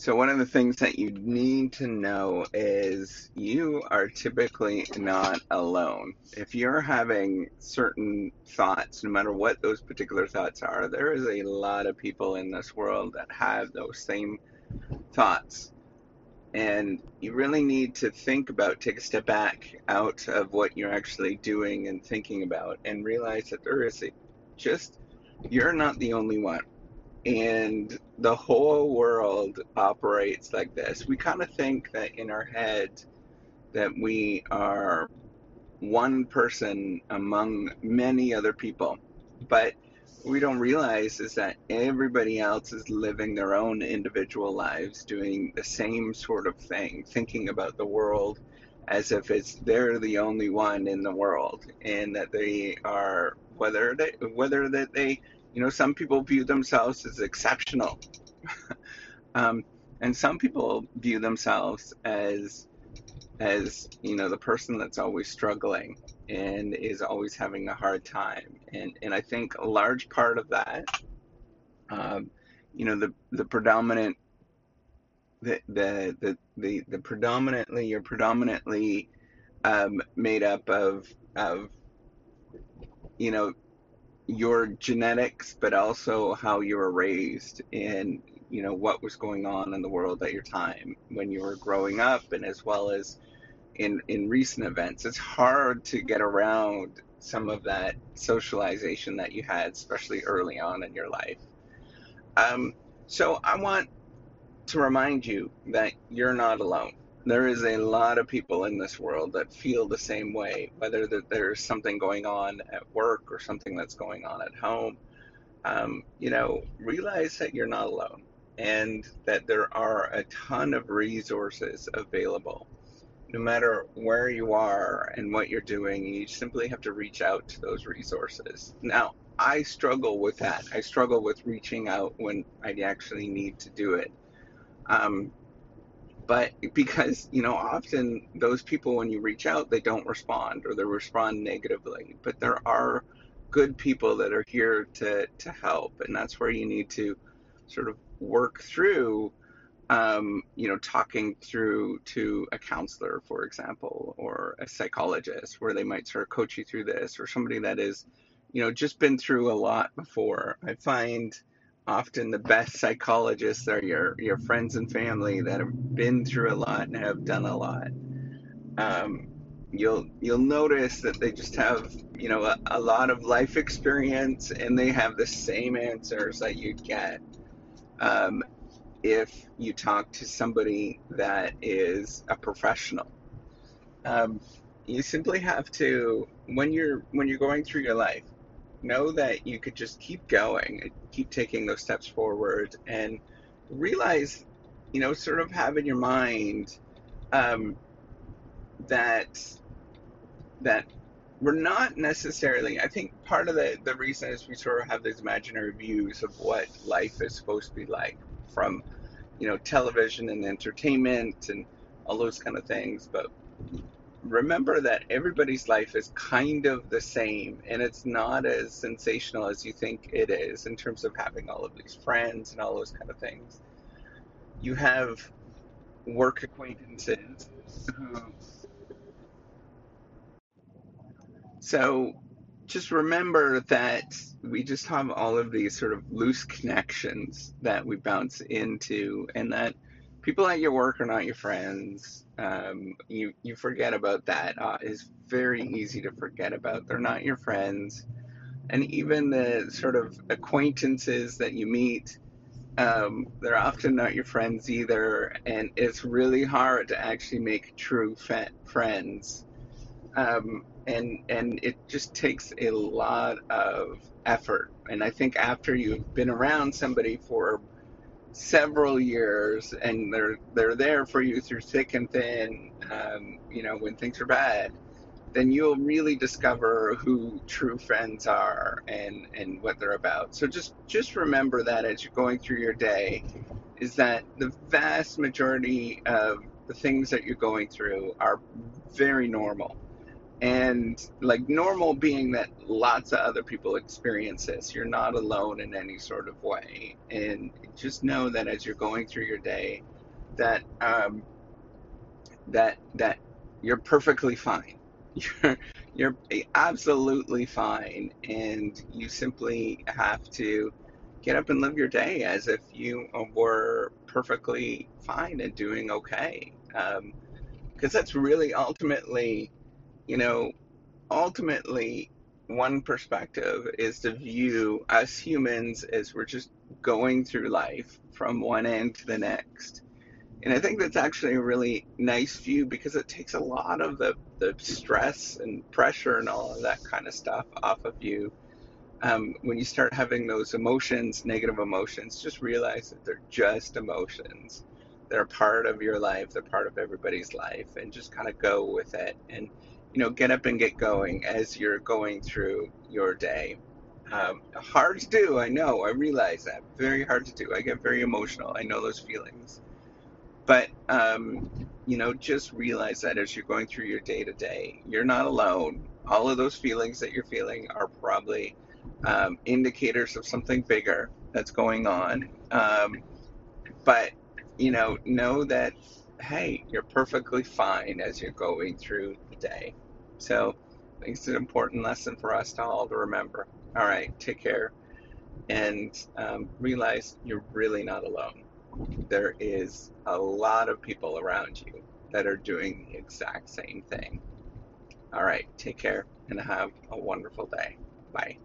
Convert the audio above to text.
So, one of the things that you need to know is you are typically not alone. If you're having certain thoughts, no matter what those particular thoughts are, there is a lot of people in this world that have those same thoughts. And you really need to think about, take a step back out of what you're actually doing and thinking about, and realize that there is a, just, you're not the only one and the whole world operates like this. We kind of think that in our head that we are one person among many other people, but we don't realize is that everybody else is living their own individual lives, doing the same sort of thing, thinking about the world as if it's they're the only one in the world, and that they are whether they whether that they you know, some people view themselves as exceptional, um, and some people view themselves as as you know the person that's always struggling and is always having a hard time. And and I think a large part of that, um, you know, the the predominant the the the the, the predominantly you're predominantly um, made up of of you know your genetics, but also how you were raised and you know what was going on in the world at your time when you were growing up, and as well as in in recent events. It's hard to get around some of that socialization that you had, especially early on in your life. Um, so I want to remind you that you're not alone there is a lot of people in this world that feel the same way, whether that there's something going on at work or something that's going on at home. Um, you know, realize that you're not alone and that there are a ton of resources available. No matter where you are and what you're doing, you simply have to reach out to those resources. Now, I struggle with that. I struggle with reaching out when I actually need to do it. Um, but because you know often those people when you reach out they don't respond or they respond negatively. But there are good people that are here to to help and that's where you need to sort of work through um, you know talking through to a counselor for example or a psychologist where they might sort of coach you through this or somebody that is you know just been through a lot before. I find often the best psychologists are your your friends and family that have been through a lot and have done a lot. Um, you'll you'll notice that they just have you know a, a, lot of life experience and they have the same answers that you get um, if you talk to somebody that is a professional. Um, you simply have to when you're when you're going through your life know that you could just keep going and keep taking those steps forward and realize, you know, sort of have in your mind um, that that we're not necessarily i think part of the, the reason is we sort of have these imaginary views of what life is supposed to be like from you know television and entertainment and all those kind of things but remember that everybody's life is kind of the same and it's not as sensational as you think it is in terms of having all of these friends and all those kind of things. You have work acquaintances who. So just remember that we just have all of these sort of loose connections that we bounce into and that people at your work are not your friends. Um, you you forget about that. Uh, it's very easy to forget about. They're not your friends, and even the sort of acquaintances that you meet, um, they're often not your friends either. And it's really hard to actually make true fa- friends. Um, and and it just takes a lot of effort. And I think after you've been around somebody for several years and they're they're there for you through thick and thin um, you know when things are bad then you'll really discover who true friends are and and what they're about. So just just remember that as you're going through your day is that the vast majority of the things that you're going through are very normal and like normal being that lots of other people experience this you're not alone in any sort of way. And just know that as you're going through your day that um, that that you're perfectly fine. You're you're absolutely fine. And you simply have to get up and live your day as if you were perfectly fine and doing okay. Because um, that's really ultimately you know ultimately, one perspective is to view us humans as we're just going through life from one end to the next. And I think that's actually a really nice view because it takes a lot of the, the stress and pressure and all of that kind of stuff off of you. Um, when you start having those emotions, negative emotions, just realize that they're just emotions. They're part of your life, they're part of everybody's life, and just kind of go with it. And you know, get up and get going as you're going through your day. Um, hard to do, I know, I realize that. Very hard to do. I get very emotional. I know those feelings. But, um, you know, just realize that as you're going through your day to day, you're not alone. All of those feelings that you're feeling are probably um, indicators of something bigger that's going on. Um, but, you know, know that, hey, you're perfectly fine as you're going through day. So I think it's an important lesson for us to all to remember. All right, take care and um, realize you're really not alone. There is a lot of people around you that are doing the exact same thing. All right, take care and have a wonderful day. Bye.